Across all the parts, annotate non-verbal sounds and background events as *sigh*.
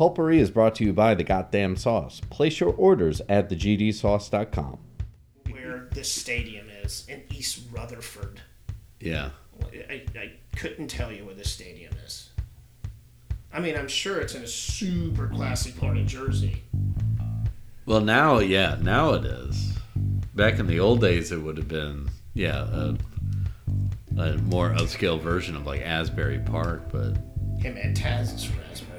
Pulpery is brought to you by the Goddamn Sauce. Place your orders at thegdsauce.com. where this stadium is in East Rutherford. Yeah. I, I couldn't tell you where this stadium is. I mean, I'm sure it's in a super classy part of Jersey. Well, now, yeah, now it is. Back in the old days, it would have been, yeah, a, a more upscale version of like Asbury Park, but Hey man, Taz is from Asbury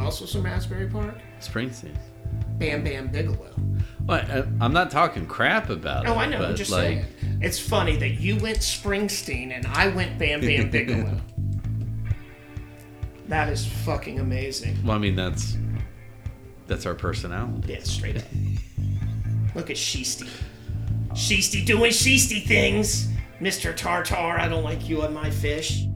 who else was from Asbury Park? Springsteen. Bam Bam Bigelow. Well, I, uh, I'm not talking crap about it. Oh, I know. I'm just like, saying. It's funny that you went Springsteen and I went Bam Bam *laughs* Bigelow. that is fucking amazing. Well, I mean, that's that's our personality. Yeah, straight up. Look at Shiesty. Shiesty doing Shiesty things. Mr. Tartar, I don't like you on my fish.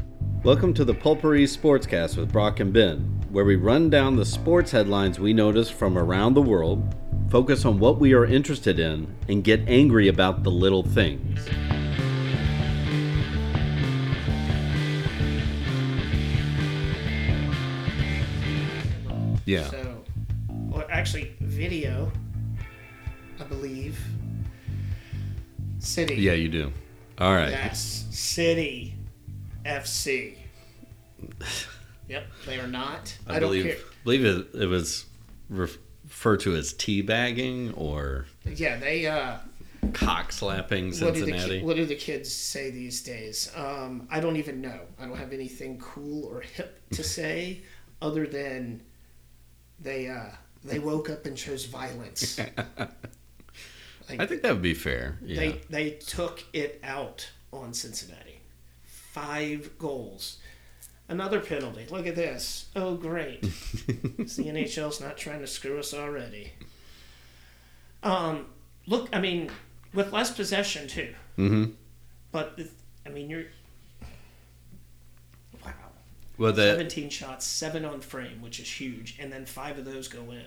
Welcome to the Pulpery Sportscast with Brock and Ben, where we run down the sports headlines we notice from around the world, focus on what we are interested in, and get angry about the little things. Yeah. So, well, actually, video, I believe. City. Yeah, you do. All right. Yes, City FC. *laughs* Yep, they are not. I, I, don't believe care. believe it, it was referred to as teabagging or Yeah, they. uh cock slapping what do, the, Cincinnati. what do the kids say these days? Um, I don't even know. I don't have anything cool or hip to *laughs* say other than they uh, they woke up and chose violence. *laughs* I think that would be fair. Yeah. They they took it out on Cincinnati. Five goals. Another penalty. Look at this. Oh great. *laughs* the NHL's not trying to screw us already. Um look, I mean, with less possession too. hmm But I mean you're Wow. Well, the 17 shots, 7 on frame, which is huge, and then 5 of those go in.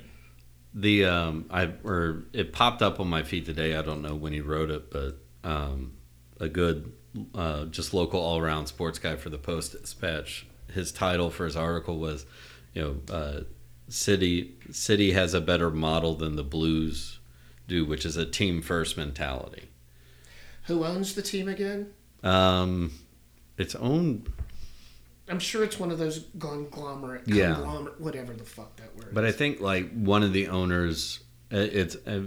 the um I or it popped up on my feed today. I don't know when he wrote it, but um a good uh, just local all around sports guy for the Post Dispatch. His title for his article was, you know, uh, city city has a better model than the Blues do, which is a team first mentality. Who owns the team again? Um, its own, I'm sure it's one of those conglomerate, Yeah. conglomerate whatever the fuck that word but I think like one of the owners, uh, it's uh,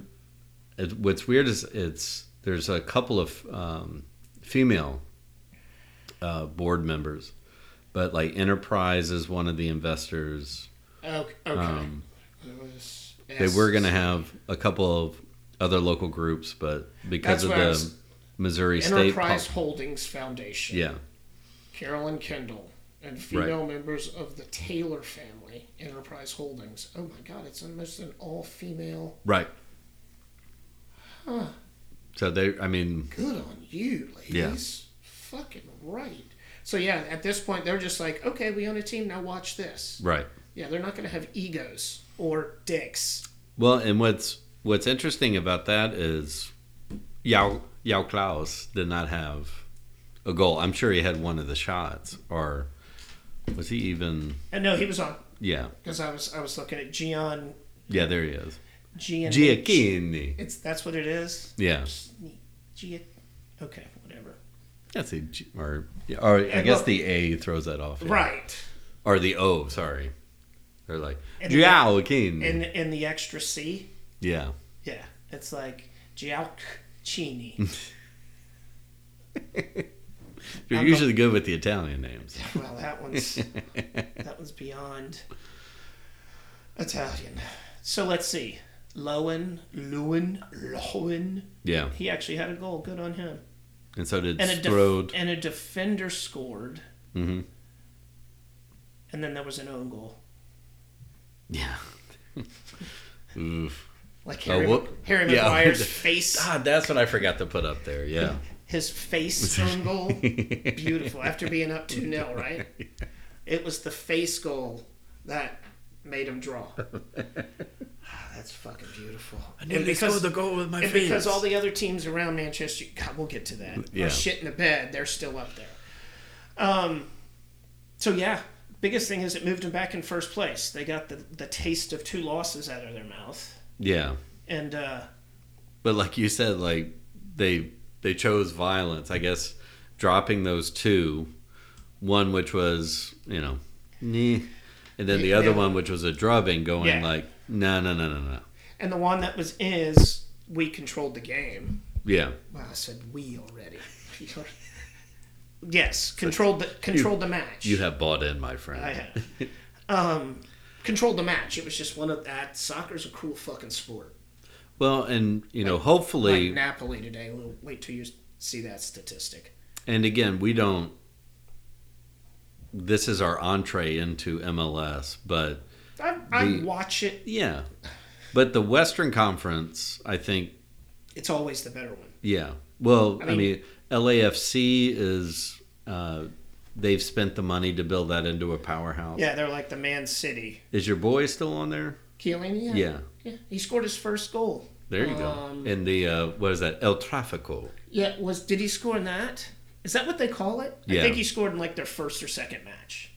what's weird is it's there's a couple of um, female uh, board members, but like Enterprise is one of the investors. Okay. okay. Um, was they were going to have a couple of other local groups, but because That's of the was- Missouri State, Enterprise pub- Holdings Foundation. yeah, Carolyn Kindle and female members of the Taylor family, Enterprise Holdings. Oh my God, it's almost an all-female. right. Huh. So they, I mean, Good on you, ladies. Fucking right. So yeah, at this point they're just like, okay, we own a team now. Watch this. right. Yeah, they're not going to have egos or dicks. Well, and what's what's interesting about that is Yao Yao Klauss did not have a goal. I'm sure he had one of the shots, or was he even? And no, he was on Yeah, because I was I was looking at Gian yeah, there he is. Gioacchini. It's that's what it is. Yeah, Gia. Okay, whatever. that's a G- or or I And guess look- the A throws that off. yeah. Right. Or the O. Sorry, they're like And the- Gioacchini. In in the extra C, Yeah, yeah, it's like Gialcini. *laughs* you're I'm usually good with the Italian names. *laughs* well, that one's that *laughs* one's beyond Italian. So let's see. Lowen, Lewin, Lowen. Yeah, He actually had a goal. Good on him. and so did And a, def- and a defender scored, hmm and then there was an own goal. Yeah. *laughs* Oof. Like Oh, Harry, what- Harry yeah. Maguire's *laughs* face, God, that's what I forgot to put up there. Yeah. *laughs* his face own goal. Beautiful. After being up 2 0, right? It was the face goal that made him draw. That's fucking beautiful. And because, goal with my and because all the other teams around Manchester, God, we'll get to that. Yeah. Are shit in the bed. They're still up there. Um, so yeah, biggest thing is it moved them back in first place. They got the the taste of two losses out of their mouth, Yeah. and uh, But like you said, like they they chose violence. I guess dropping those two, one which was you know, nee, and then the Yeah. other one which was a drubbing, going Yeah. like no no no no no. and the one that was is we controlled the game. Yeah, Wow, I said we already. *laughs* yes, controlled the controlled the match. you have bought in, my friend. I have. Um, controlled the match. It was just one of that. Soccer's a cool fucking sport. Well, and you know, hopefully, Like Napoli today. We'll wait till you see that statistic. and again, we don't. This is our entree into MLS, but I, I The- watch it. yeah, but the Western Conference, I think, It's always the better one. Yeah. Well, I I mean, mean- LAFC is uh, they've spent the money to build that into a powerhouse. Yeah, they're like the Man City. Is your boy still on there? Chiellini. Yeah. Yeah. Yeah, he scored his first goal. There you Um, go. In the uh, what is that? El Trafico. Yeah, was did he score in that? Is that what they call it? Yeah. I think he scored in like their first or second match.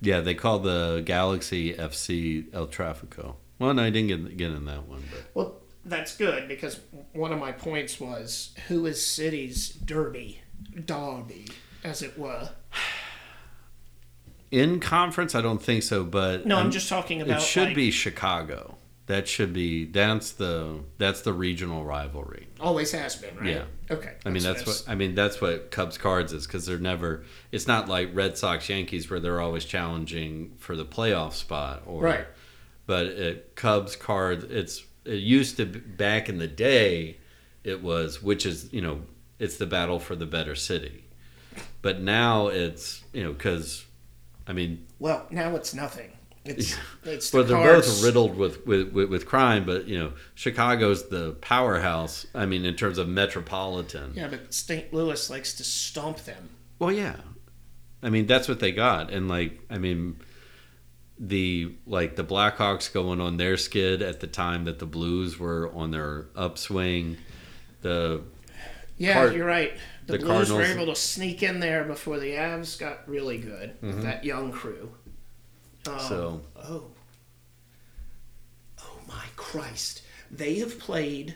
Yeah, they call the Galaxy FC El Trafico. Well, no, I didn't get get in that one, but Well, that's good because one of my points was who is City's derby, derby, as it were. in conference, I don't think so. But No, I'm um, just talking about. It should like- be Chicago. That should be that's the that's the regional rivalry. always has been, right? Yeah. Okay. I mean that's what I mean that's what Cubs Cards is because they're never. It's not like Red Sox Yankees where they're always challenging for the playoff spot or Right. But it, Cubs Cards, it's it used to back in the day, it was which is you know it's the battle for the better city, but now it's you know because I mean Well, now it's nothing. It's *laughs* it's the well, they're both riddled with, with, with, with crime, but you know, Chicago's the powerhouse. I mean, in terms of metropolitan. Yeah, but St. Louis likes to stomp them. Well, yeah. I mean, that's what they got, and like, I mean, the like the Blackhawks going on their skid at the time that the Blues were on their upswing. The Yeah, Card- you're right. The, the Blues were able to sneak in there before the Avs got really good with mm-hmm. that young crew. Um. So- oh, oh my Christ! They have played.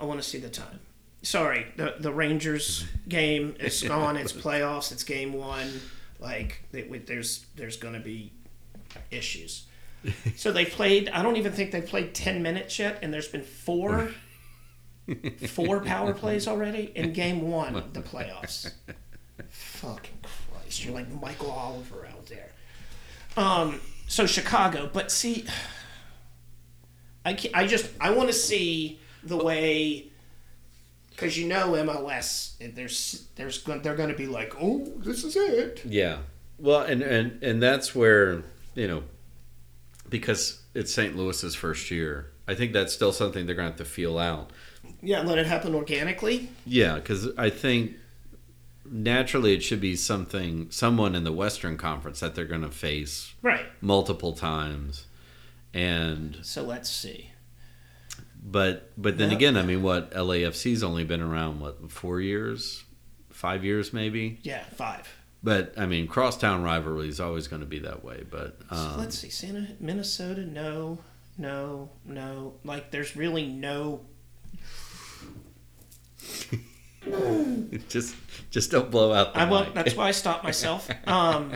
I want to see the time. Sorry, the the Rangers *laughs* game is gone. It's *laughs* playoffs. It's game one. Like it, there's there's going to be issues. *laughs* So they played. I don't even think they played ten minutes yet, and there's been four four power plays already in game one of the playoffs. Fucking Christ, you're like Michael Oliver out there. Um, so Chicago, but see, I can't, I just I want to see the way because you know MLS, and there's there's they're going to be like, oh, this is it. yeah, well, and and and that's where you know, because it's St. Louis's first year. I think that's still something they're going to have to feel out. Yeah, let it happen organically. Yeah, because I think naturally it should be something, someone in the Western Conference that they're going to face Right. multiple times, and So let's see. but but then Yeah. again, I mean, what LAFC's only been around what four years, five years maybe. Yeah, five. But I mean, crosstown rivalry is always going to be that way. But So um, let's see. Santa, Minnesota, no, no, no. Like, there's really no. *laughs* *laughs* just just don't blow out. The I won't. mic. That's why I stopped myself. *laughs* Um,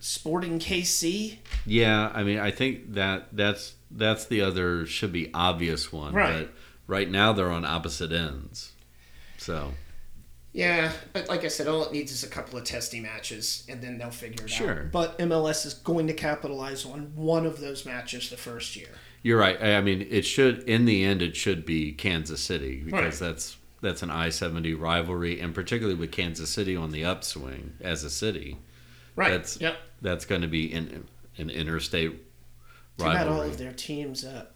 Sporting KC. Yeah, I mean, I think that that's that's the other should be obvious one. Right. But right now they're on opposite ends. So Yeah, but like I said, all it needs is a couple of testing matches, and then they'll figure it Sure. out. But MLS is going to capitalize on one of those matches the first year. You're right. I I mean, it should in the end it should be Kansas City because Right. that's that's an I seventy rivalry, and particularly with Kansas City on the upswing as a city, Right. That's- yep. that's going to be in an interstate Too bad all of their teams. Uh...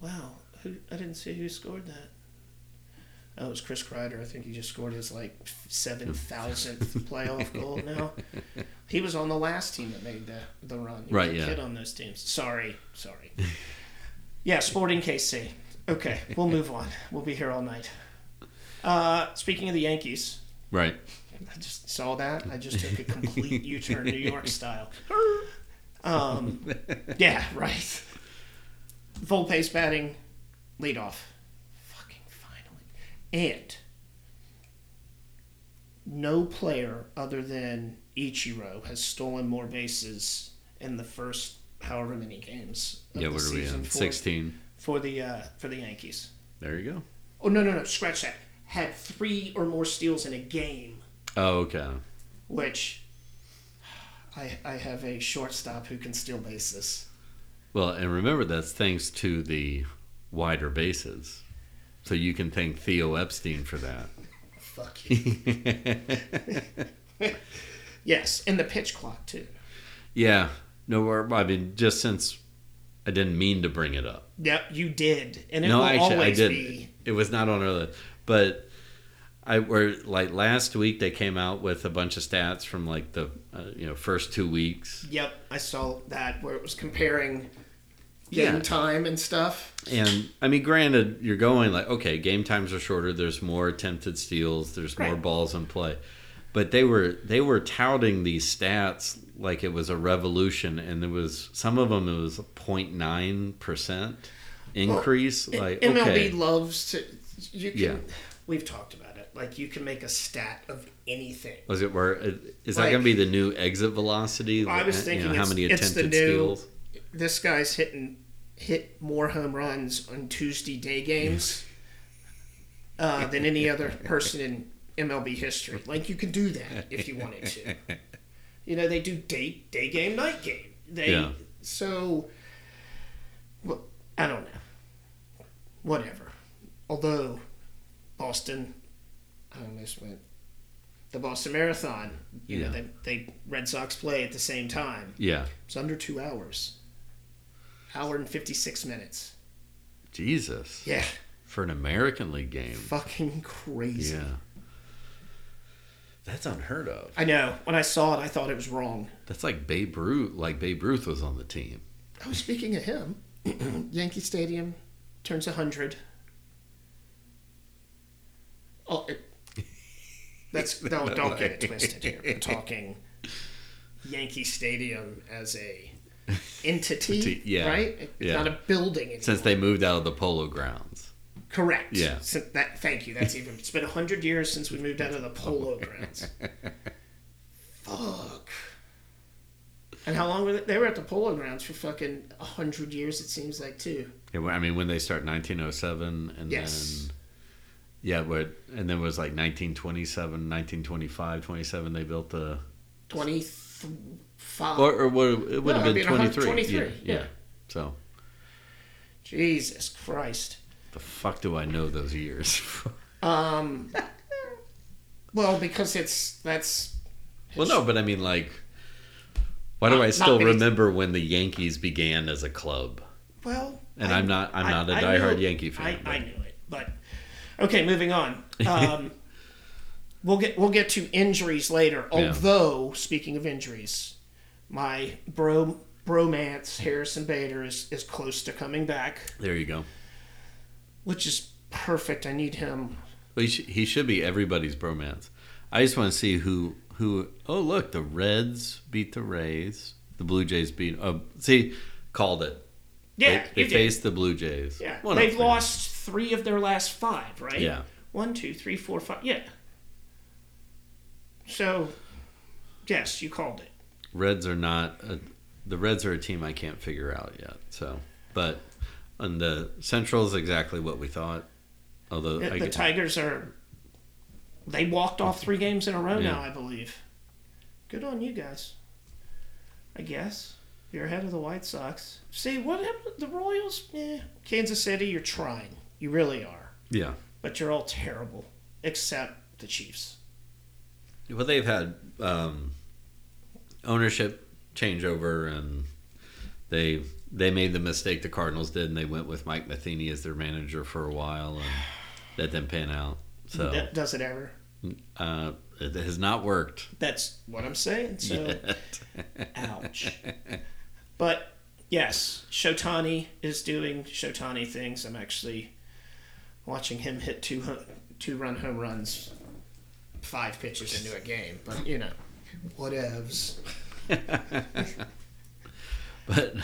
Wow, who, I didn't see who scored that. Oh, it was Chris Kreider. I think he just scored his like seven thousandth *laughs* playoff goal. Now he was on the last team that made the the run. He Right, was a yeah. Kid on those teams. Sorry, sorry. yeah, Sporting KC. Okay, we'll move on. We'll be here all night. Uh, speaking of the Yankees, Right. I just saw that. I just took a complete *laughs* U turn New York style. *laughs* Um, yeah, right. Full pace batting, lead off. And no player other than Ichiro has stolen more bases in the first however many games. Of Yeah, the what are we in? 16. for the uh, for the Yankees. There you go. Oh no no no! Scratch that. Had three or more steals in a game, Oh, okay. which I I have a shortstop who can steal bases. Well, and remember that's thanks to the wider bases. So you can thank Theo Epstein for that. Fuck you. *laughs* yes, and the pitch clock too. yeah. No, I mean, just since I didn't mean to bring it up. Yep, you did, and it no, will actually, I always didn't. be. It was not on list. But I were like last week they came out with a bunch of stats from like the uh, you know first two weeks, Yep, I saw that where it was comparing Yeah. game time and stuff. and I mean, granted, you're going like okay, game times are shorter. There's more attempted steals. There's more balls in play. But they were they were touting these stats like it was a revolution, and there was some of them it was a 09 percent increase. like MLB okay, loves to. You can. Yeah. We've talked about it. Like you can make a stat of anything. was it where is that going to be the new exit velocity? I was You know, thinking how it's- many it's attempted new- steals. This guy's hitting hit more home runs on Tuesday day games uh, than any other person in MLB history. Like you could do that if you wanted to. *laughs* You know, they do day day game, night game. They Yeah. so. Well, I don't know. Whatever. Although, Boston, I almost went. The Boston Marathon. You know, they, they Red Sox play at the same time. Yeah, It's under two hours. Hour and 56 minutes. Jesus. Yeah. For an American League game. Fucking crazy. Yeah. That's unheard of. I know. When I saw it, I thought it was wrong. That's like Babe Ruth. Like Babe Ruth was on the team. Oh, speaking of him, *clears throat* Yankee Stadium turns 100. Oh, it, that's *laughs* don't don't get it twisted here. We're talking Yankee Stadium as a entity, Yeah, right? It's yeah. not a building anymore. Since they moved out of the Polo Grounds. Correct. Yeah. So that, thank you. That's even. It's been hundred years since we moved out of the polo grounds. *laughs* Fuck. And how long were they? They were at the polo grounds for fucking hundred years. It seems like too. Yeah, well, I mean, when they start 1907, and Yes. then yeah, what, and then it was like 1927, 1925, 27. They built the Twenty five. or, or what it would No, have been mean, 23. 23, Yeah, yeah. yeah. So Jesus Christ. the fuck do I know those years? *laughs* Um. well, because it's that's well, no, but I mean, like, why do Not- I still remember when the Yankees began as a club? well. And I- I'm not. I'm not a I diehard knew- Yankee fan. I, I knew it, but okay. Moving on. *laughs* Um, we'll get we'll get to injuries later. Yeah. Although speaking of injuries, my bro bromance Harrison Bader is is close to coming back, there you go. which is perfect. I need him. Well, he, sh- he should be everybody's bromance. I just want to see who who. Oh, look, the Reds beat the Rays. The Blue Jays beat. Oh, see, called it. Yeah, they, they faced the Blue Jays. Yeah, Well, they've lost three of their last five, right? Yeah. One, two, three, four, five. Yeah. So, yes, you called it. Reds are not. A, the Reds are a team I can't figure out yet. So, but on the Central is exactly what we thought. Although The, I the Tigers are. They walked off three games in a row Yeah. now, I believe. Good on you guys. I guess you're ahead of the White Sox. See what happened? The Royals, yeah. Kansas City, you're trying. You really are, yeah. but you're all terrible, except the Chiefs. Well, they've had um, ownership changeover, and they they made the mistake the Cardinals did, and they went with Mike Matheny as their manager for a while, and that didn't pan out. So Does it ever? uh, it has not worked That's what I'm saying. So, *laughs* ouch. But yes, Shotani is doing Shotani things. I'm actually watching him hit two two run home runs five pitches into a game, but you know, whatevs. *laughs* But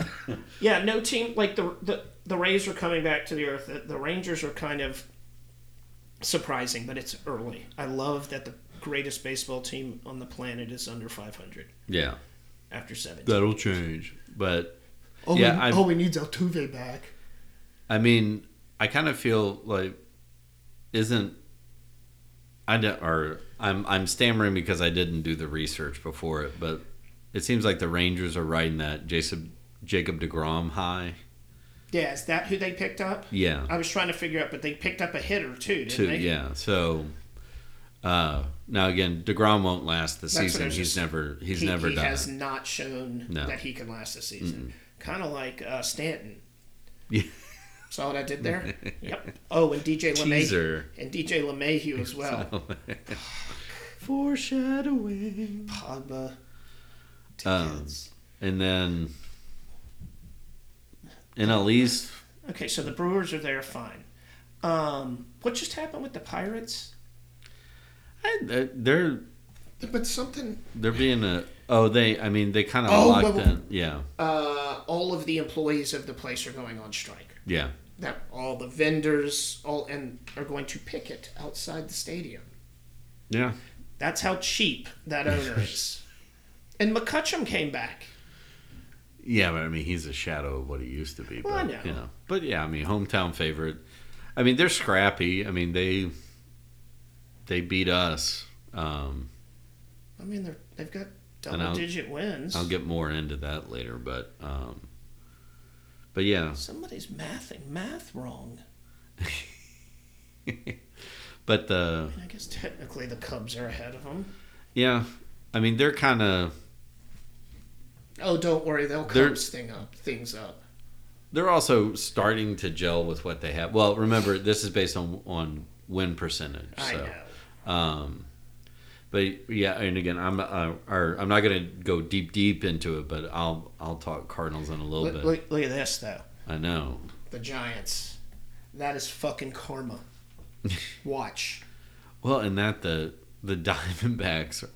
*laughs* Yeah, no team like the the the Rays are coming back to the earth. The, the Rangers are kind of surprising, but it's early. I love that the greatest baseball team on the planet is under 500 yeah, after 7 that'll change. But oh, yeah, we, I'm- oh, we need Altuve back. I mean, I kind of feel like isn't I don't, or I'm I'm stammering because I didn't do the research before it, but it seems like the Rangers are riding that Jacob Jacob deGrom high. Yeah, is that who they picked up? Yeah, I was trying to figure out, but they picked up a hitter too, didn't they? yeah. So uh, now again, deGrom won't last the season. He's just- never he's he, never he done. has not shown No. that he can last the season. Kind of like uh, Stanton. Yeah. Saw what I did there? *laughs* yep. Oh, and DJ LeMay. And DJ LeMahieu as well. *laughs* *sighs* Foreshadowing. Pogba. Um, And then in at least okay, so the Brewers are there, fine. Um, what just happened with the Pirates? I, they're But something. They're being a oh they I mean they kind of Oh, locked but- in yeah Uh, all of the employees of the place are going on strike. yeah That all the vendors all and are going to picket outside the stadium. yeah That's how cheap that *laughs* owner is. And McCutcheon came back. yeah but I mean he's a shadow of what he used to be Well, but I know. you know but yeah I mean hometown favorite I mean they're scrappy I mean they they beat us um I mean, they're they've got double digit wins. I'll get more into that later but um but yeah Somebody's mathing math wrong. *laughs* but the I guess technically the Cubs are ahead of them. yeah I mean they're kind of Oh, don't worry, they'll Cubs thing up things up. they're also starting to gel with what they have well remember this is based on on win percentage I so. know. Um, but yeah, and again, I'm uh, or I'm not going to go deep deep into it, but I'll I'll talk Cardinals in a little Look, bit. look, look at this though. I know. The Giants. That is fucking karma. *laughs* Watch. Well, and that the the *laughs* Diamondbacks are,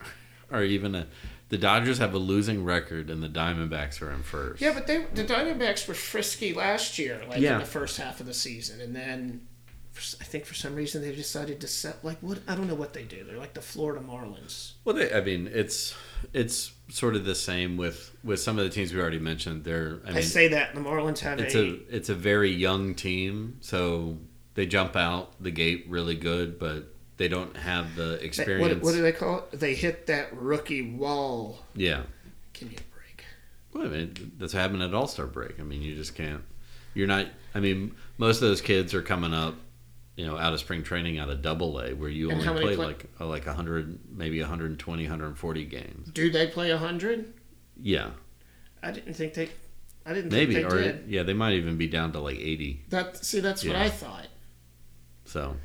are even a the Dodgers have a losing record, and the Diamondbacks are in first. Yeah, but they the Diamondbacks were frisky last year, like Yeah. in the first half of the season, and then I think for some reason they decided to set like what I don't know what they do. They're like the Florida Marlins. Well, they, I mean, it's it's sort of the same with with some of the teams we already mentioned. They're I I, mean, say that the Marlins have it's a, a it's a very young team, so they jump out the gate really good, but they don't have the experience. what, what do they call it? They hit that rookie wall. yeah. Give me a break. Well, I mean, that's happened at All Star break. I mean, you just can't. You're not. I mean, most of those kids are coming up, you know, out of spring training, out of Double A, where you And only play play- like uh, like 100, maybe 120, 140 games. Do they play hundred? Yeah, I didn't think they. I didn't maybe, think they or did. yeah, they might even be down to like 80. That see, that's what I thought. So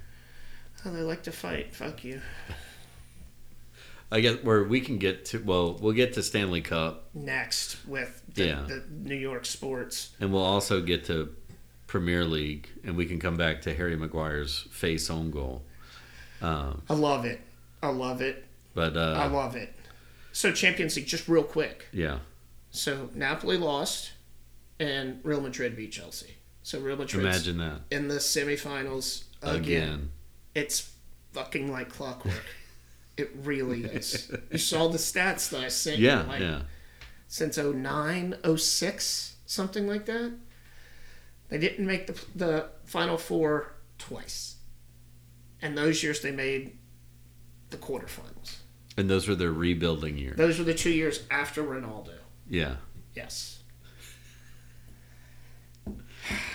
Oh, they like to fight. Fuck you. *laughs* I guess where we can get to. Well, we'll get to Stanley Cup, Next with the, Yeah. the New York sports. and we'll also get to Premier League, and we can come back to Harry Maguire's face own goal. Um, I love it. I love it. but uh, I love it. So Champions League, just real quick. yeah, So Napoli lost, and Real Madrid beat Chelsea. So Real Madrid imagine that in the semifinals again. again. It's fucking like clockwork. *laughs* it really is. you saw the stats that I sent you, Yeah, like yeah. since 09, 06, something like that. They didn't make the the final four twice. And those years they made the quarterfinals. And those were their rebuilding years. Those were the two years after Ronaldo. Yeah, Yes.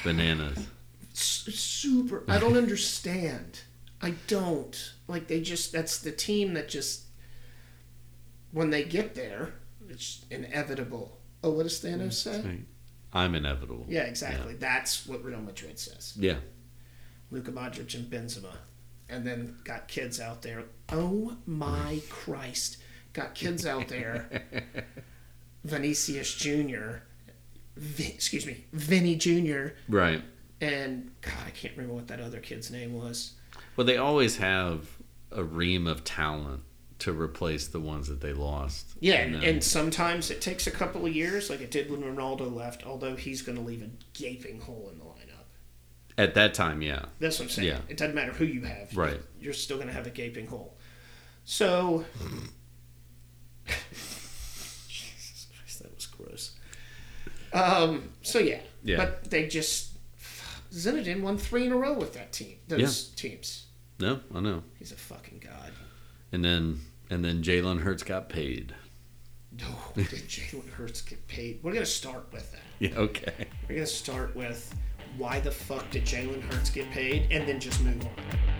bananas. S- super. I don't understand. I don't. Like they just that's the team that just when they get there, it's inevitable. Oh, what does Thanos say? I'm inevitable. Yeah, exactly. That's what Real Madrid says. Yeah. Luka Modric and Benzema. And then got kids out there. Oh my Christ. Got kids out there. *laughs* Vinicius Jr. Excuse me, Vinny Jr. Right. and God, I can't remember what that other kid's name was. Well, they always have a ream of talent to replace the ones that they lost. Yeah, and, and sometimes it takes a couple of years, like it did when Ronaldo left. Although he's going to leave a gaping hole in the lineup. at that time, yeah, That's what I'm saying. Yeah. It doesn't matter who you have. Right. You're still going to have a gaping hole. So. Jesus Christ, that was gross. Um. So yeah. Yeah. But they just. Zinedine won three in a row with that team. Those teams. no, I know. He's a fucking god. And then and then Jalen Hurts got paid. No, did Jalen Hurts get paid? We're gonna start with that. *laughs* Yeah, okay. We're gonna start with why the fuck did Jalen Hurts get paid, and then just move on.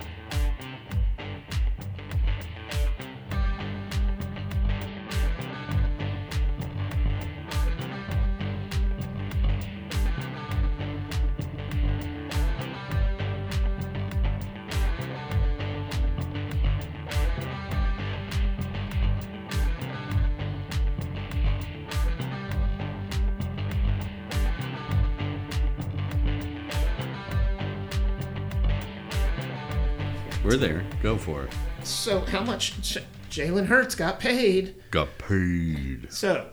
We're there. Go for it. So, how much J- Jalen Hurts got paid? Got paid. So,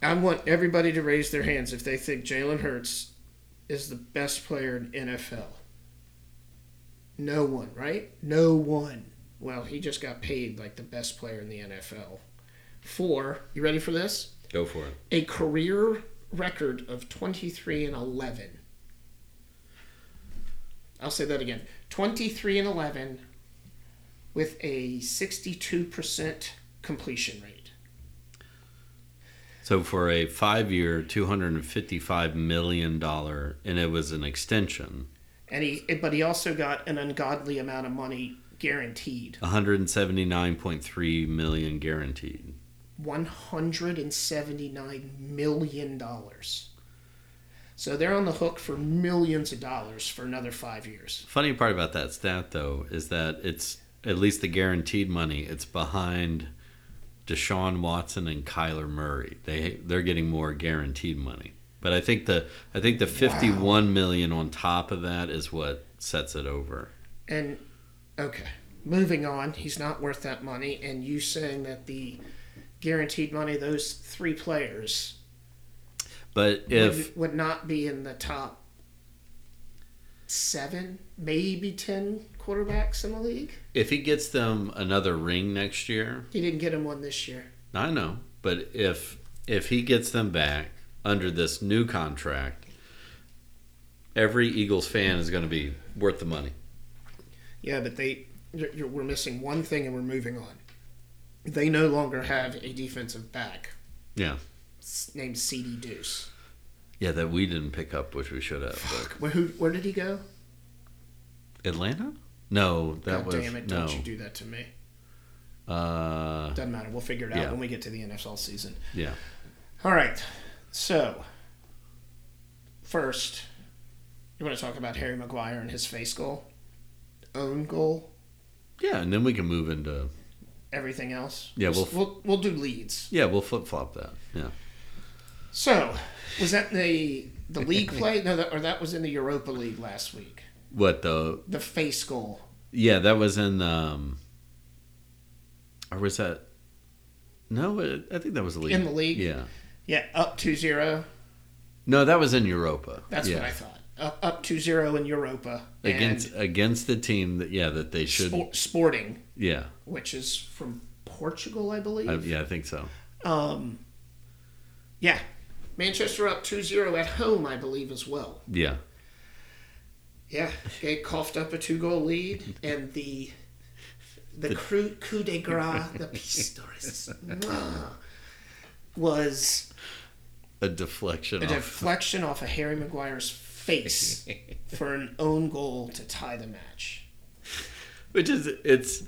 I want everybody to raise their hands if they think Jalen Hurts is the best player in NFL. No one, right? No one. Well, he just got paid like the best player in the NFL. For, you ready for this? Go for it. A career record of 23 and 11. I'll say that again 23 and 11 with a 62% completion rate. So for a five year, two hundred and fifty five million dollar and it was an extension. And he, but he also got an ungodly amount of money guaranteed. 179.3 million guaranteed. $179 million. So they're on the hook for millions of dollars for another five years. Funny part about that stat though is that it's at least the guaranteed money, it's behind Deshaun Watson and Kyler Murray. They they're getting more guaranteed money. But I think the I think the fifty one million on top of that is what sets it over. And okay, moving on, he's not worth that money. And you saying that the guaranteed money, those three players, But if would, would not be in the top seven, maybe ten quarterbacks in the league. if he gets them another ring next year, He didn't get him one this year. I know, but if if he gets them back under this new contract, every Eagles fan is going to be worth the money. Yeah, but they you're, you're, we're missing one thing, and we're moving on. They no longer have a defensive back Yeah. Named CD Deuce. Yeah, that we didn't pick up, which we should have. Where who? Where did he go? Atlanta? No, that God was damn it! no. Don't you do that to me. Uh, Doesn't matter. We'll figure it out Yeah. when we get to the NFL season. yeah. All right. So, first, you want to talk about Harry Maguire and his face goal, own goal, Yeah, and then we can move into everything else. Yeah, we'll we'll- we'll, we'll do Leeds. yeah, we'll flip flop that. Yeah. So, was that the the league *laughs* play? No, that, or that was in the Europa League last week. What the? The face goal. Yeah, that was in. um Or was that? No, it, I think that was the league. In the league? Yeah. Yeah, up 2-0. No, that was in Europa. That's yeah. what I thought. Up up 2-0 in Europa. against against the team that yeah that they should Spor- Sporting, yeah which is from Portugal, I believe. I, yeah I think so Um, yeah. Manchester up 2-0 at home, I believe, as well. yeah Yeah. They coughed up a two-goal lead, and the the, coup, coup de grace, the Pistores, was a deflection a off deflection off of Harry Maguire's face for an own goal to tie the match. which is it's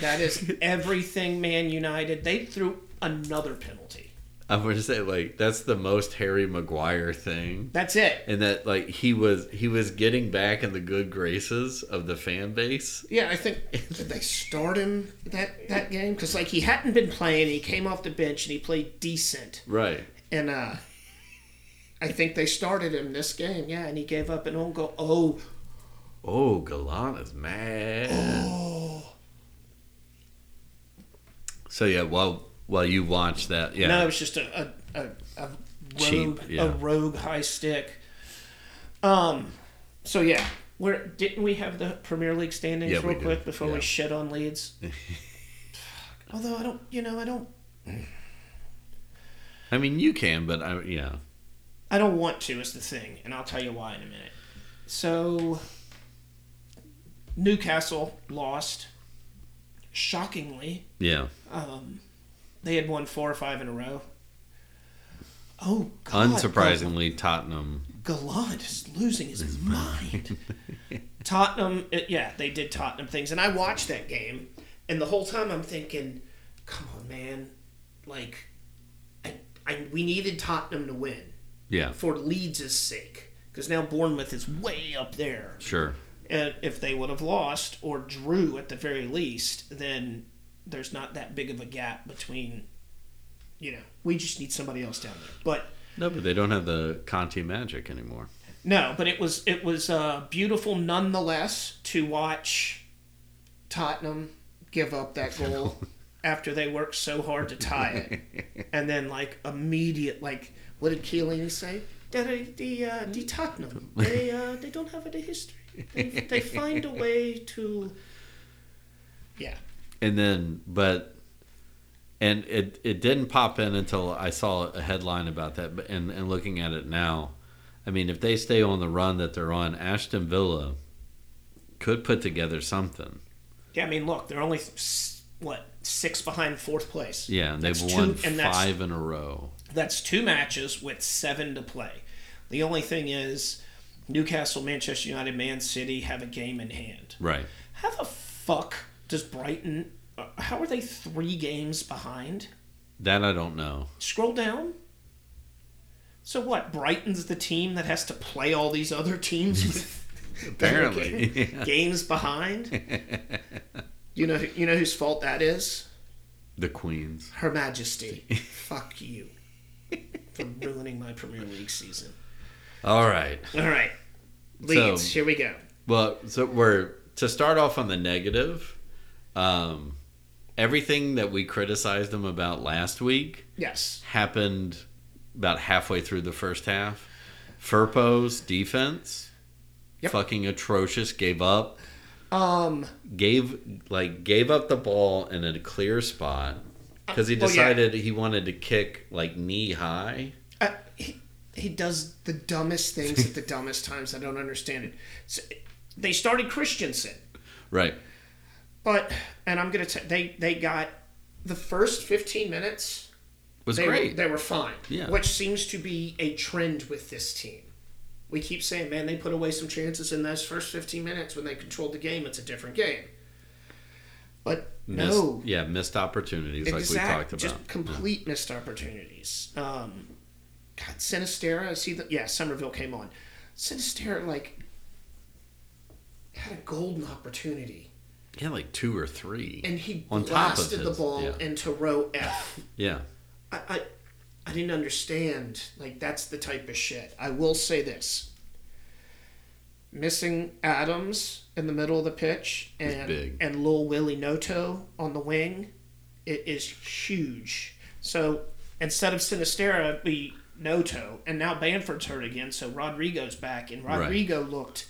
That is everything Man United. They threw another penalty. I'm going to say like that's the most Harry Maguire thing That's it. and that like he was he was getting back in the good graces of the fan base Yeah, I think did they start him that that game because like he hadn't been playing. He came off the bench and he played decent. right And uh I think they started him this game. Yeah, and he gave up an own goal. Oh, oh Galana's mad Oh. So yeah, while while you watch that, yeah, No, it was just a a, a, a Cheap, rogue yeah. a rogue high stick. Um, so yeah, where didn't we have the Premier League standings Yeah, we real quick before Yeah. we shit on Leeds? *laughs* Although I don't, you know, I don't, I mean you can, but I yeah, I don't want to is the thing, and I'll tell you why in a minute. So Newcastle lost. Shockingly, yeah, um, they had won four or five in a row. Oh, God, unsurprisingly, Tottenham. Gallant is losing his *laughs* mind. Tottenham, it, yeah, they did Tottenham things, and I watched that game, and the whole time I'm thinking, "Come on, man! Like, I, I, we needed Tottenham to win Yeah, for Leeds' sake, because now Bournemouth is way up there. sure. And if they would have lost or drew at the very least, then there's not that big of a gap between. You know, we just need somebody else down there, but. No, but they don't have the Conte magic anymore. No, but it was it was uh, beautiful nonetheless to watch Tottenham give up that goal *laughs* after they worked so hard to tie it, *laughs* and then like immediate like what did Chiellini say? The the, uh, the Tottenham they uh, they don't have any history. They, they find a way to yeah And then, but, and it it didn't pop in until I saw a headline about that. But and and looking at it now, I mean, if they stay on the run that they're on, Aston Villa could put together something. yeah. I mean, look, they're only what six behind fourth place. Yeah, and they've That's won two- and that's- five in a row. That's two matches with seven to play. The only thing is, Newcastle, Manchester United, Man City have a game in hand. Right. How the fuck does Brighton? uh, How are they three games behind? That I don't know. Scroll down. So what? Brighton's the team that has to play all these other teams with *laughs* that are Apparently, *laughs* yeah. games behind. You know, you know whose fault that is? The Queens. Her Majesty. Fuck you for ruining my Premier League season. All right. All right. Leeds, So- here we go. Well, so we're to start off on the negative. Um, everything that we criticized them about last week Yes. happened about halfway through the first half. Firpo's defense, Yep. fucking atrocious. Gave up. Um, Gave like gave up the ball in a clear spot because he Well, yeah. decided he wanted to kick like knee high. uh, he, he does the dumbest things at the dumbest times. I don't understand it. So, they started Kristensen, *laughs* Right. But and I'm gonna tell they they got the first 15 minutes. Was They great. were they were fine. Yeah. Which seems to be a trend with this team. We keep saying, man, they put away some chances in those first 15 minutes when they controlled the game. It's a different game. But Missed- no, yeah, missed opportunities like we talked about. Just complete missed opportunities. Um, God, Sinisterra. I see that. Yeah, Summerville came on. Sinisterra like had a golden opportunity, Yeah, like two or three. and he On blasted the ball yeah. into row F. *laughs* yeah. I, I, I didn't understand. Like that's the type of shit. I will say this. Missing Adams in the middle of the pitch and big. and Lil Willie Gnonto on the wing, it is huge. So instead of Sinisterra, it'd be Gnonto, and now Bamford's hurt again, so Rodrigo's back, and Right. Rodrigo looked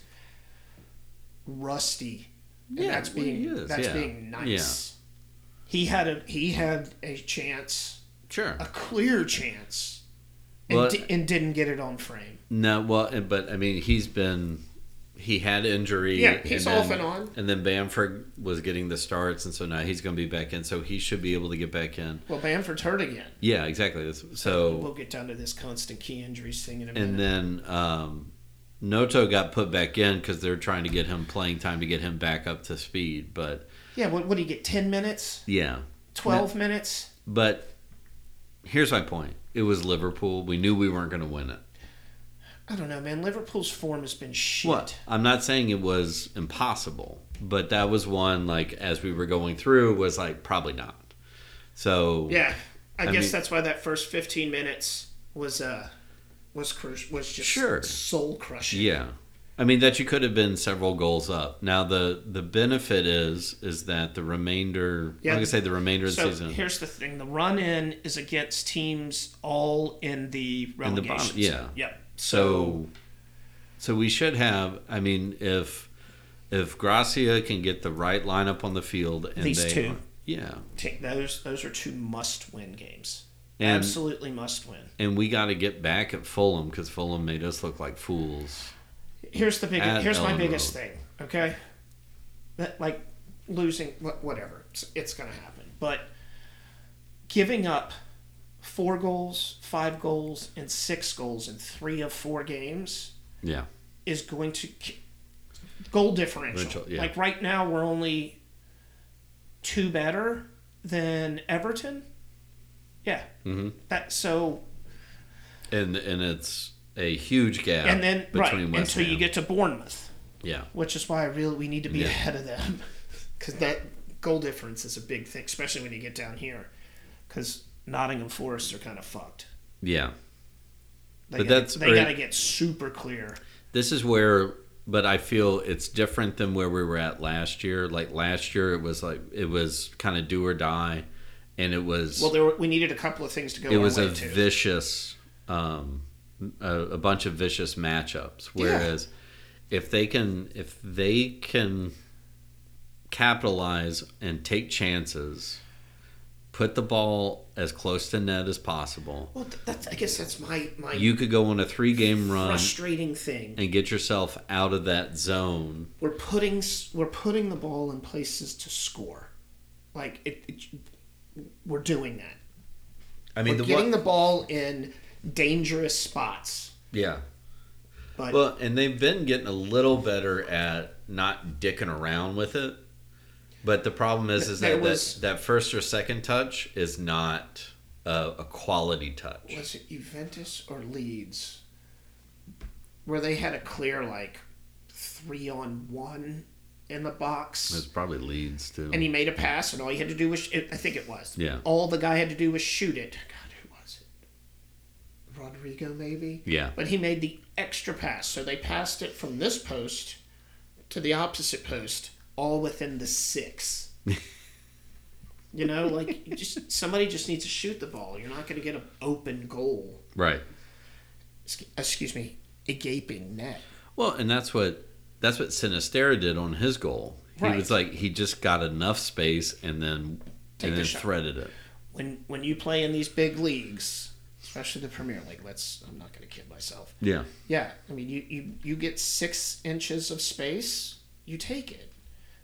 rusty. And Yeah, that's being is, that's yeah. being nice. He had a he had a chance Sure. a clear chance and, Well, di- and didn't get it on frame. No, well, but I mean, he's been he had injury. Yeah, he's and off then- and on. And then Bamford was getting the starts, and so now he's going to be back in. So he should be able to get back in. Well, Bamford's hurt again. Yeah, exactly. That's- So We'll get down to this constant key injuries thing in a minute. and then um, Gnonto got put back in because they're trying to get him playing time to get him back up to speed. But yeah, what, what do you get? 10 minutes? yeah, 12 minutes? but here's my point. It was Liverpool. We knew we weren't going to win it. I don't know, man. Liverpool's form has been shit. What? I'm not saying it was impossible, but that was one like as we were going through was like probably not. So Yeah, I, I guess mean- that's why that first 15 minutes was uh was cru- was just Sure. soul crushing. yeah. I mean that you could have been several goals up. Now the the benefit is is that the remainder, Yeah. like I say, the remainder of the So season here's the thing: the run in is against teams all in the relegation. in the bottom. zone. Yeah. Yep. So, so we should have. I mean, if if Gracia can get the right lineup on the field, and These they, two. yeah, take those those are two must-win games. And- Absolutely must-win. and we got to get back at Fulham because Fulham made us look like fools. Here's the biggest. Here's my biggest Road. thing. Okay, that like losing whatever. It's, it's going to happen. But giving up four goals, five goals, and six goals in three of four games Yeah, is going to goal differential. Differential, yeah. Like right now, we're only two better than Everton. Yeah. Mhm. That so and and it's a huge gap. and then right between West until you get to Bournemouth, yeah, which is why I really we need to be Yeah. ahead of them *laughs* because that goal difference is a big thing, especially when you get down here. Because Nottingham Forest are kind of fucked. yeah. They But gotta, that's- they got to get super clear. This is where, but I feel it's different than where we were at last year. Like last year, it was like it was kind of do or die, and it was Well, there were, we needed a couple of things to go. it was a to. vicious, um, a, a bunch of vicious matchups. Whereas if they can, if they can capitalize and take chances, put the ball as close to net as possible, Well, that's I guess that's my my you could go on a three game run frustrating thing. and get yourself out of that zone. We're putting we're putting the ball in places to score, like it. it we're doing that. I we're getting the ball in dangerous spots, yeah. but Well, and they've been getting a little better at not dicking around with it. But the problem is, is that was- that, that first or second touch is not a, a quality touch. was it Juventus or Leeds where they had a clear like three on one in the box? It's probably Leeds too. and he made a pass, and all he had to do was I think it was. Yeah. All the guy had to do was shoot it. God, who was it? Rodrigo, maybe. yeah, But he made the extra pass, so they passed it from this post to the opposite post, all within the six. *laughs* you know, like you just somebody just needs to shoot the ball. You're not going to get an open goal. right. Excuse me, a gaping net. Well, and that's what that's what Sinisterra did on his goal. He Right. was like he just got enough space and then Take and the then shot. threaded it. When when you play in these big leagues, especially the Premier League, let's I'm not going to kid myself. Yeah. Yeah, I mean, you, you, you get six inches of space, you take it.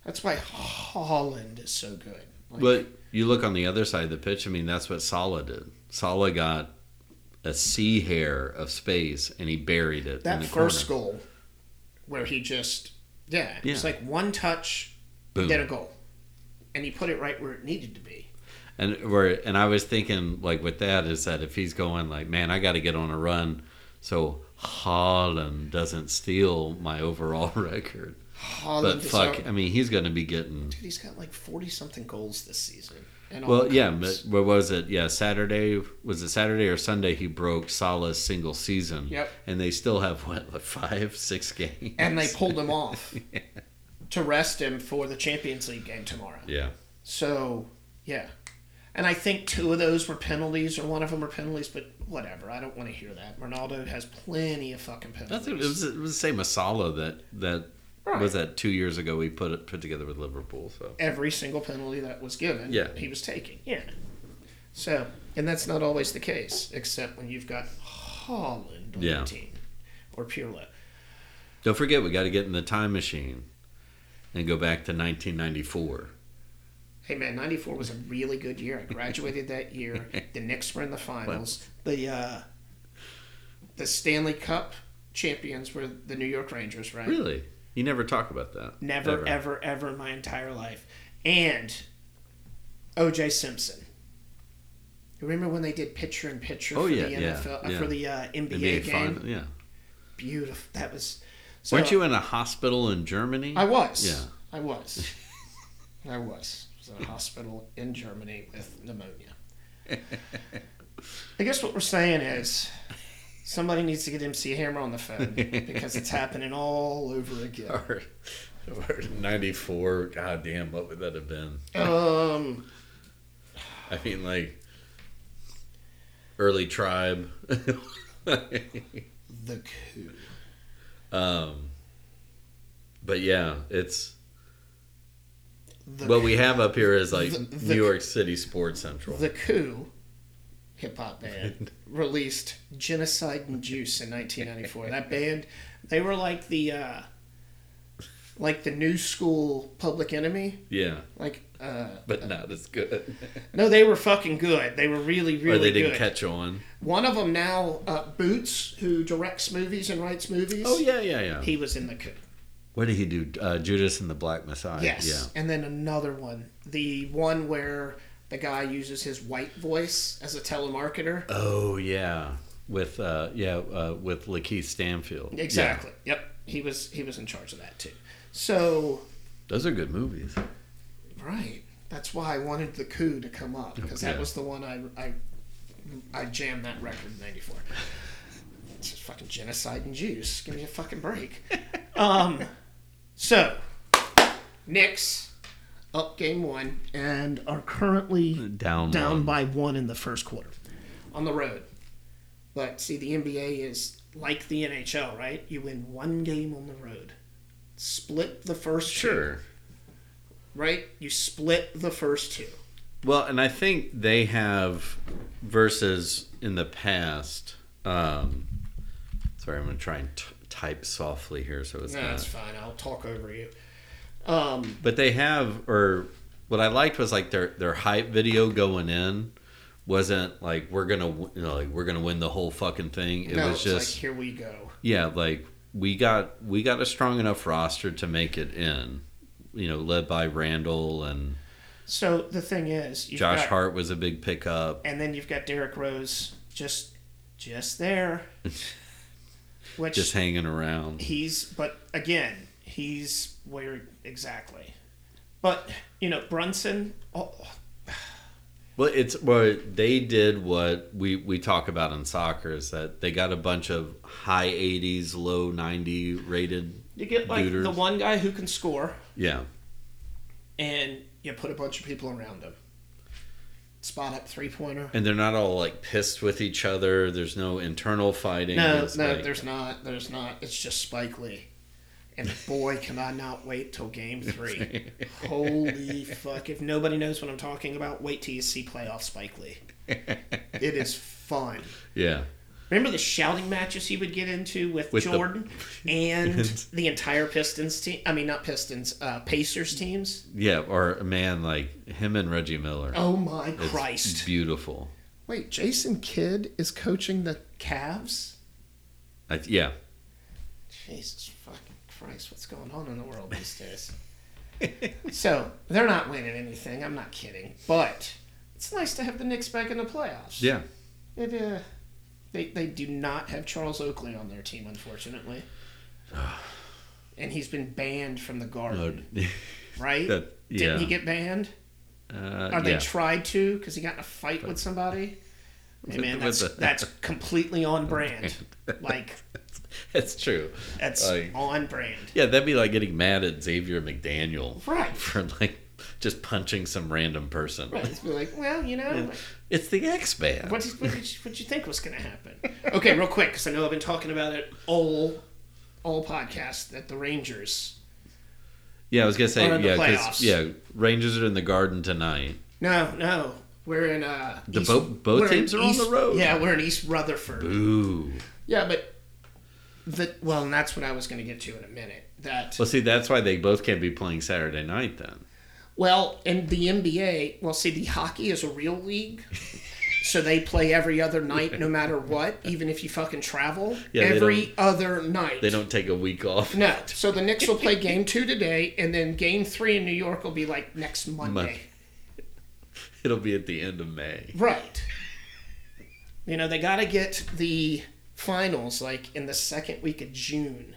That's why Haaland is so good. Like, But you look on the other side of the pitch. I mean, that's what Salah did. Salah got a sea hair of space and he buried it in that the first corner. goal, where he just, yeah, Yeah. it's like one touch, Boom. get a goal. And he put it right where it needed to be. And where and I was thinking like with that is that if he's going like, man, I got to get on a run, so Haaland doesn't steal my overall *laughs* record. Haaland But fuck, I mean, he's going to be getting. Dude, he's got like 40 something goals this season. And Well, yeah, but what was it? Yeah, Saturday was it Saturday or Sunday? He broke Salah's single season. Yep. And they still have what, like five, six games. And they pulled him off *laughs* to rest him for the Champions League game tomorrow. Yeah. So, yeah. And I think two of those were penalties, or one of them were penalties, but whatever. I don't want to hear that. Ronaldo has plenty of fucking penalties. It was, it was the same as Salah that that Right. was that two years ago. We put it put together with Liverpool. So Every single penalty that was given, Yeah. he was taking. Yeah. So, and that's not always the case, except when you've got Haaland on Yeah. the team, or Pirlo. don't forget, we got to get in the time machine and go back to 1994. Hey man, '94 was a really good year. I graduated that year. *laughs* The Knicks were in the finals. The uh, the Stanley Cup champions were the New York Rangers, right? Really? You never talk about that. Never, ever, ever in my entire life. And O.J. Simpson. You remember when they did picture in picture Oh, for, yeah, the yeah, NFL, uh, yeah. for the uh, NBA, NBA game? final, yeah. Beautiful. That was. So Weren't you in a hospital in Germany? I was. Yeah. I was. *laughs* I was. I was in a hospital in Germany with pneumonia. *laughs* I guess what we're saying is Somebody needs to get MC Hammer on the phone because it's *laughs* happening all over again. Or, or 94. God damn, what would that have been? Um, I mean, like, early tribe. *laughs* the coup. um, but yeah, it's. The What we have up here is like The- the- New York City Sports Central. The Coup hip hop band *laughs* released Genocide and Juice in 1994. that band, they were like the uh, like the new school Public Enemy. yeah, Like uh, but not as good. *laughs* no, they were fucking good. They were really really. or they didn't good. catch on. One of them now, uh, Boots, who directs movies and writes movies. Oh yeah, yeah, yeah. He was in the Coup. What did he do? Uh, Judas and the Black Messiah. Yes. Yeah. And then another one, the one where the guy uses his white voice as a telemarketer. Oh yeah, with uh, yeah uh, with Lakeith Stanfield. Exactly. Yep. He was he was in charge of that too. So Those are good movies. right. That's why I wanted the coup to come up because that Yeah. was the one I I I jammed that record in '94. It's just fucking genocide and juice. Give me a fucking break. *laughs* um. So, Knicks up game one and are currently Down down one. by one in the first quarter on the road. But see, the NBA is like the NHL, right? You win one game on the road, split the first two, Sure. right? You split the first two. Well, and I think they have versus in the past. Um, sorry, I'm going to try and t- type softly here so it's No, not. that's fine. I'll talk over you. Um, But they have, or what I liked was like their their hype video going in wasn't like we're gonna you know like we're gonna win the whole fucking thing. It no, was just like here we go. yeah, like we got we got a strong enough roster to make it in. You know, led by Randle and So the thing is, you've Josh got, Hart was a big pickup. and then you've got Derrick Rose just just there, *laughs* which Just hanging around. he's but again he's where exactly but you know brunson oh, oh, Well, it's well they did what we we talk about in soccer is that they got a bunch of high 80s, low 90 rated. you get like Duders. the one guy who can score Yeah, and you put a bunch of people around him spot up three pointer and they're not all like pissed with each other. There's no internal fighting. no It's no like- there's not there's not it's just spike lee and boy can i not wait till game three holy fuck if nobody knows what i'm talking about wait till you see playoff spike lee *laughs* it is fun yeah. Remember the shouting matches he would get into with, With the- Jordan *laughs* and the entire Pistons team? I mean, not Pistons, uh, Pacers teams. Yeah, or a man like him and Reggie Miller. Oh my It's Christ! beautiful. Wait, Jason Kidd is coaching the Cavs? I, yeah, Jesus fucking Christ! What's going on in the world these days? *laughs* so they're not winning anything. I'm not kidding, but it's nice to have the Knicks back in the playoffs. yeah. It, uh, they they do not have Charles Oakley on their team, unfortunately. *sighs* and he's been banned from the Garden, *laughs* right? that- yeah. Didn't he get banned? uh, Or they yeah. tried to because he got in a fight with somebody. Hey man, that's the- that's *laughs* completely on *laughs* brand. Like that's true. that's Like- on brand. Yeah, that'd be like getting mad at Xavier McDaniel Right. *laughs* for like just punching some random person. Right. It's be like, well, you know, It's the X Band. what did, what did you, think was going to happen? Okay, real quick, because I know I've been talking about it all all podcast that the Rangers. Yeah, I was gonna say yeah, yeah. Rangers are in the Garden tonight. No, no, we're in uh. The East- both- both teams are on the road. Yeah, we're in East Rutherford. Ooh. Yeah, but the well, and that's what I was going to get to in a minute. That Well, see, that's why they both can't be playing Saturday night then. well, in the NBA, well, see, the hockey is a real league. *laughs* So they play every other night, no matter what, even if you fucking travel. Yeah, every other night. They don't take a week off. No. So the Knicks will play *laughs* game two today, and then game three in New York will be like next Monday. Monday. It'll be at the end of May. Right. You know, they got to get the finals like in the second week of June.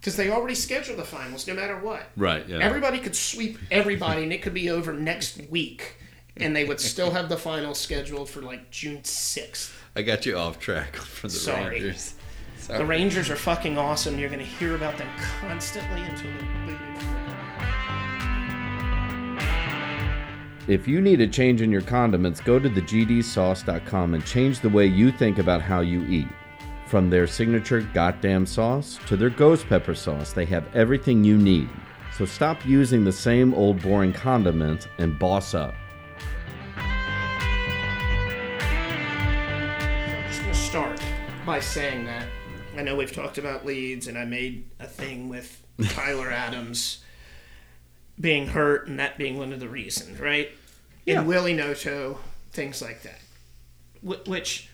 Because they already scheduled the finals no matter what. Right. Yeah. Everybody could sweep everybody, and it could be over next week. and they would still have the final scheduled for like June sixth. I got you off track *laughs* for the Sorry. Rangers. The Rangers are fucking awesome. You're going to hear about them constantly until they If you need a change in your condiments, go to thegdsauce.com and change the way you think about how you eat. From their signature goddamn sauce to their ghost pepper sauce, they have everything you need. So stop using the same old boring condiments and boss up. I'm just going to start by saying that I know we've talked about Leeds, and I made a thing with Tyler Adams being hurt, and that being one of the reasons, right? Yeah. And Willy Gnonto, things like that. Which,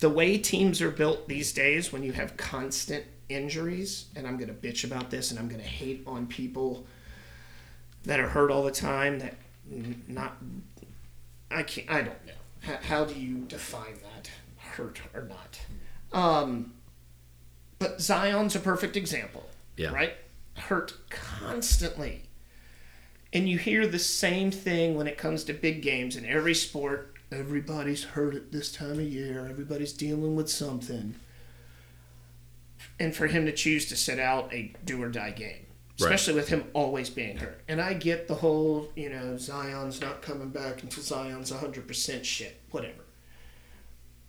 the way teams are built these days, when you have constant injuries, and I'm going to bitch about this, and I'm going to hate on people that are hurt all the time, that not I can't. I don't know. How, how do you define that? Hurt or not? Um, but Zion's a perfect example. Yeah. Right. Hurt constantly, and you hear the same thing when it comes to big games in every sport. Everybody's hurt at this time of year. Everybody's dealing with something. And for him to choose to sit out a do or die game, Right. especially with him always being hurt. And I get the whole, you know, Zion's not coming back until Zion's 100% shit. Whatever.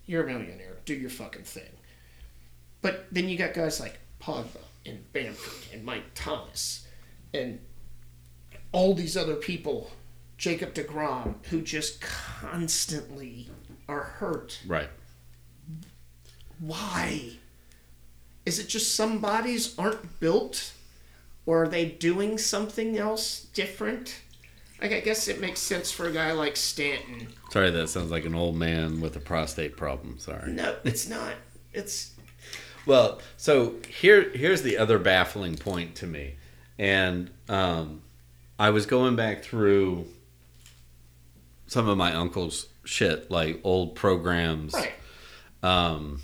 You're a millionaire. Do your fucking thing. But then you got guys like Pogba and Bamford and Mike Thomas and all these other people, Jacob deGrom, who just constantly are hurt. Right. Why? Is it just some bodies aren't built? Or are they doing something else different? Like, I guess it makes sense for a guy like Stanton. Sorry, that sounds like an old man with a prostate problem. Sorry. No, it's not. It's. Well, so here here's the other baffling point to me, and um, I was going back through some of my uncle's shit, like old programs, Right. um,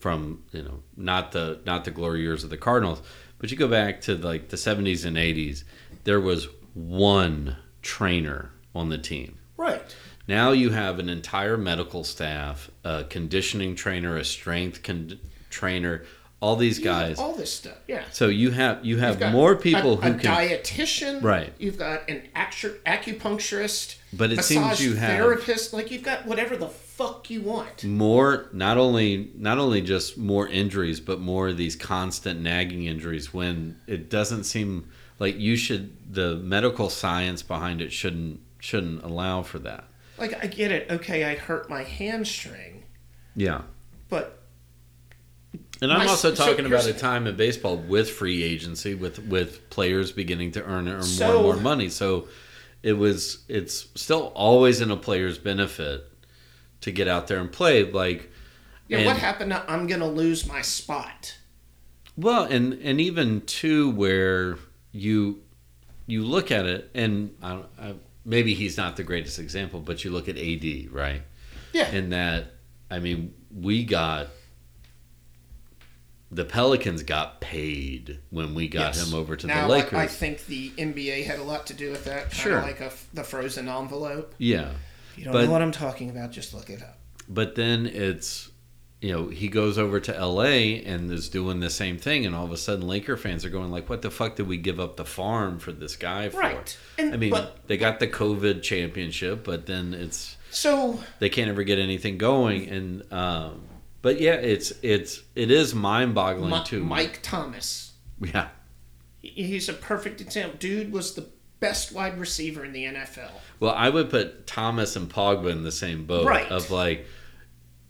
from you know not the not the glory years of the Cardinals, but you go back to like the '70s and '80s, there was one trainer on the team. Right. Now you have an entire medical staff, a conditioning trainer, a strength con- trainer, all these guys. All this stuff. Yeah. So you have you have You've got more people a, who a can dietitian. Right. You've got an actu- acupuncturist. But it seems you have- therapist. Like you've got whatever the fuck you want. more not only not only just more injuries, but more of these constant nagging injuries when it doesn't seem like you should the medical science behind it shouldn't shouldn't allow for that. Like I get it. Okay, I hurt my hamstring, Yeah. but And I'm My- also so talking about a time in baseball with free agency, with with players beginning to earn earn more So- and more money. So it was it's still always in a player's benefit to get out there and play. Like, yeah, and- what happened? To, I'm gonna lose my spot. well, and and even too where you you look at it, and I, I, maybe he's not the greatest example, but you look at AD, right? Yeah. in that I mean we got the Pelicans got paid when we got Yes. him over to now, the I- Lakers. I, think the NBA had a lot to do with that. Kind Sure. of like a f the frozen envelope. yeah, If you don't But- know what I'm talking about, just look it up. but then it's you know he goes over to LA and is doing the same thing, and all of a sudden Laker fans are going like, "What the fuck did we give up the farm for this guy for?" Right. And- I mean, but- they got the COVID championship, but then it's So they can't ever get anything going, and um, but yeah, it's it's it is mind boggling Mi- too. Mike Thomas, yeah. he's a perfect example. Dude was the best wide receiver in the NFL. Well, I would put Thomas and Pogba in the same boat. Right. Of like,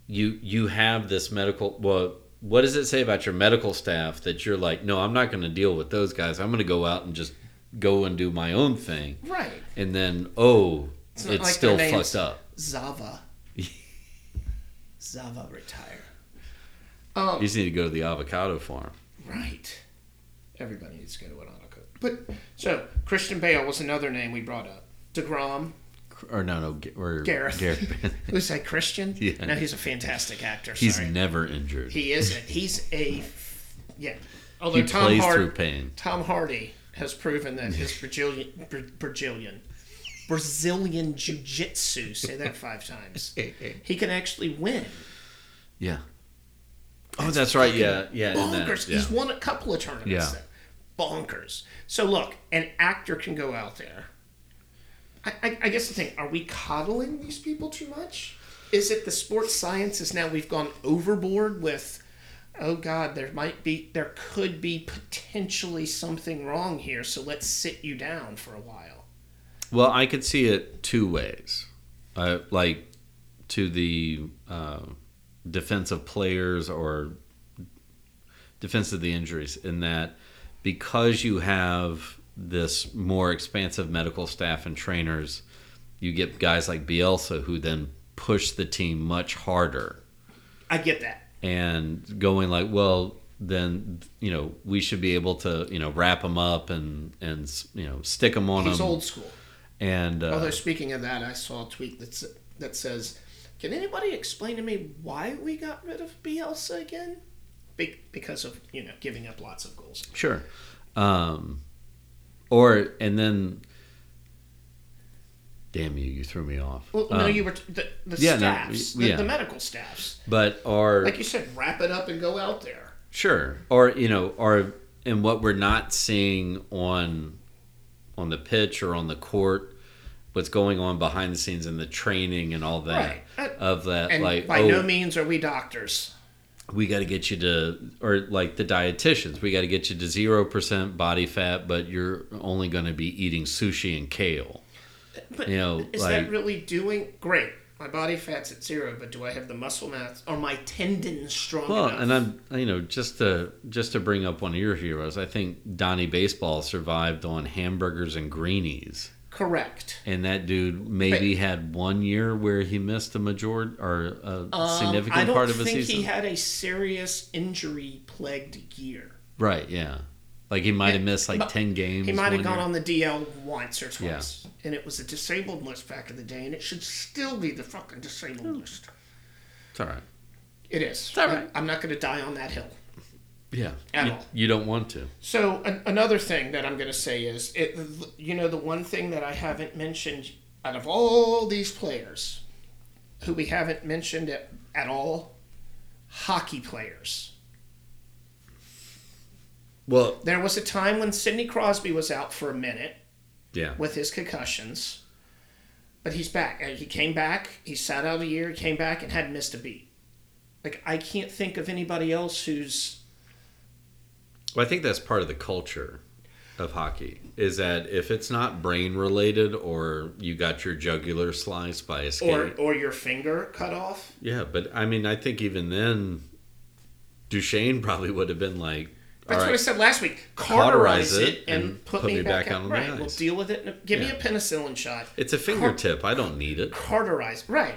you you have this medical. Well, what does it say about your medical staff that you're like, no, I'm not going to deal with those guys. I'm going to go out and just go and do my own thing. Right. And then, oh, it's, not like still fucked up. Zava. Zava retire. Um, You just need to go to the avocado farm. Right. Everybody needs to go to an avocado. But so Christian Bale was another name we brought up. deGrom. Or no, no, or Gareth. Gareth. Who's *laughs* that? Christian? Yeah. No, he's a fantastic actor. He's sorry. never injured. he isn't. He's a yeah. Although He Tom plays Hardy, through pain. Tom Hardy has proven that his Brazilian, Bra- Brazilian, Brazilian jiu-jitsu. Say that five times. *laughs* He can actually win. Yeah. Oh, that's right. Yeah, yeah. that, Bonkers. yeah. He's won a couple of tournaments. Yeah. there. Bonkers. So look, an actor can go out there. I, I, I guess the thing: Are we coddling these people too much? Is it the sports sciences now we've gone overboard with? Oh God, there might be, there could be potentially something wrong here. So let's sit you down for a while. Well, I could see it two ways. Uh, like to the uh, defensive players or defense of the injuries, in that because you have this more expansive medical staff and trainers, you get guys like Bielsa who then push the team much harder I get that. and going like, well, then you know we should be able to you know wrap them up and and you know stick them on He's them old school. And uh, Although speaking of that, I saw a tweet that that says, "Can anybody explain to me why we got rid of Bielsa again?" Be- because of you know giving up lots of goals. Sure. Um, or and then, damn you, you threw me off. Well, no, Um, you were t- the, the yeah, no, staffs, we- the, yeah. the medical staffs. But or Like you said, wrap it up and go out there. sure, or you know, or and what we're not seeing on on the pitch or on the court, what's going on behind the scenes in the training and all that Right. Uh, of that, And like by oh, no means are we doctors. we got to get you to or like the dietitians we got to get you to 0% body fat but you're only going to be eating sushi and kale But You know, is like- that really doing great? My body fat's at zero, but do I have the muscle mass? Are my tendons strong well enough? and i'm you know just to just to bring up one of your heroes i think donnie baseball survived on hamburgers and greenies Correct. and that dude maybe had one year where he missed a majority or a Um, significant I don't part of a think he had a serious injury plagued year. right yeah like he might have missed like 10 games He might have gone year. on the DL once or twice. And it was a disabled list back in the day, and it should still be the fucking disabled hmm. list. it's all right It is. all right. I'm not going to die on that hill. yeah At you, all. you don't want to So an, another thing that I'm going to say is, it, you know, the one thing that I haven't mentioned out of all these players, who we haven't mentioned at, at all, hockey players. Well There was a time when Sidney Crosby was out for a minute yeah with his concussions, but he's back. He came back. He sat out a year. He came back and hadn't missed a beat. Like I can't think of anybody else who's Well, I think that's part of the culture of hockey is that if it's not brain related or you got your jugular sliced by a skate, or or your finger cut off. yeah. But I mean, I think even then, Duchesne *laughs* probably would have been like, "All That's what I said last week. Cauterize Cauterize it and, and put, me, back, out out. on the Right, ice. we'll deal with it. Give me a penicillin shot. it's a fingertip. I don't need it." Cauterize. Right.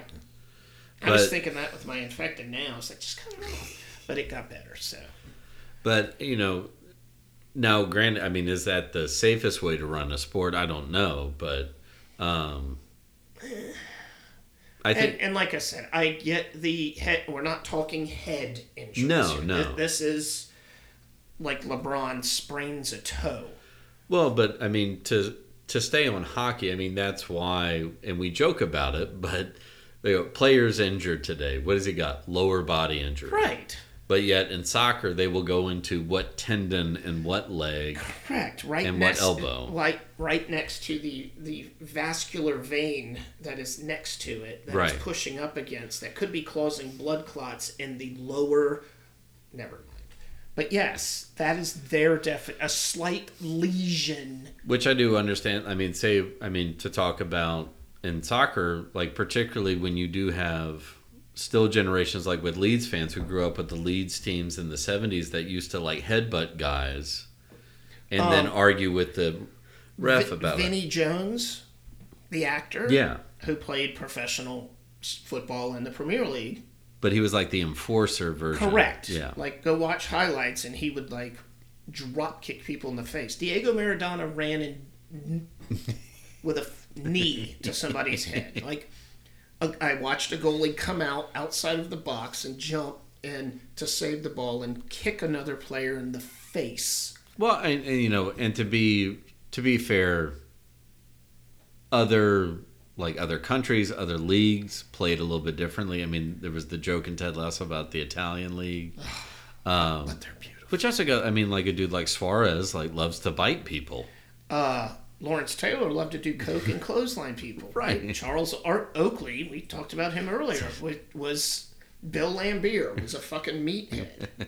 I was thinking that with my infected now. It's like just cut it off. But it got better. So But you know, now, granted, I mean, is that the safest way to run a sport? I don't know, but um, I think and, and like I said, I get the head. We're not talking head injuries. No, here. no. Th- This is like LeBron sprains a toe. Well, but I mean to to stay on hockey, I mean that's why, and we joke about it, but you know, players injured today. What has he got? Lower body injury. Right. But yet in soccer, they will go into what tendon and what leg. Correct. Right. And what elbow? Like right next to the the vascular vein that is next to it that is Right. pushing up against that could be causing blood clots in the lower. Never mind. But yes, that is their defi- a slight lesion. Which I do understand. I mean, say, I mean, to talk about in soccer, like particularly when you do have still generations like with Leeds fans who grew up with the Leeds teams in the 70s that used to like headbutt guys and then Um, argue with the ref about it. Vinnie Jones, the actor, Yeah. who played professional football in the Premier League. But he was like the enforcer version. Correct. Yeah. Like go watch highlights, and he would like drop kick people in the face. Diego Maradona ran in *laughs* with a f- knee to somebody's head. Like a- I watched a goalie come out outside of the box and jump in to save the ball and kick another player in the face. Well, and, and you know, and to be to be fair, other like other countries, other leagues played a little bit differently. I mean, there was the joke in Ted Lasso about the Italian league, *sighs* um, But they're beautiful. which also got. I mean, like a dude like Suarez like loves to bite people. Uh, Lawrence Taylor loved to do coke and clothesline people. *laughs* Right. Charles Art Oakley, we talked about him earlier, *laughs* was, was Bill Laimbeer, was a fucking meathead. *laughs*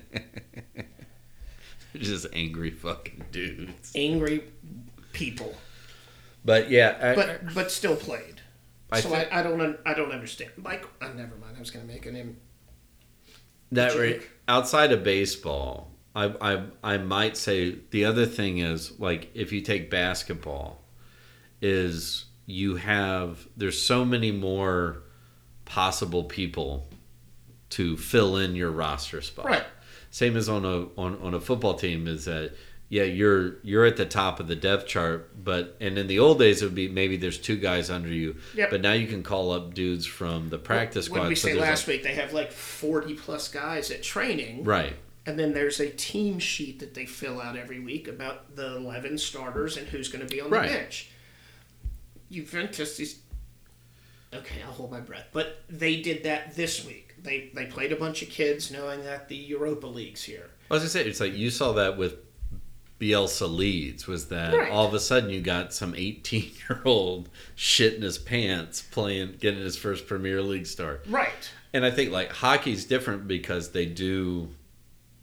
Just angry fucking dudes. Angry people. But yeah, I, But but still played. I so I, I don't un- I don't understand. Mike, uh, never mind. I was going to make an im- that right, outside of baseball, I, I I might say the other thing is like if you take basketball, is you have there's so many more possible people to fill in your roster spot. Right. Same as on a on, on a football team is that yeah you're you're at the top of the depth chart, but and in the old days it would be maybe there's two guys under you, Yep. but now you can call up dudes from the practice What squad. did we so say last like- week? They have like 40 plus guys at training. Right. And then there's a team sheet that they fill out every week about the 11 starters and who's going to be on Right. the bench. Juventus is. Okay, I'll hold my breath. But they did that this week. They they played a bunch of kids knowing that the Europa League's here. I was gonna say it's like you saw that with Bielsa Leeds was that Right. all of a sudden you got some 18 year old shit in his pants playing getting his first Premier League start. Right. And I think like hockey's different because they do.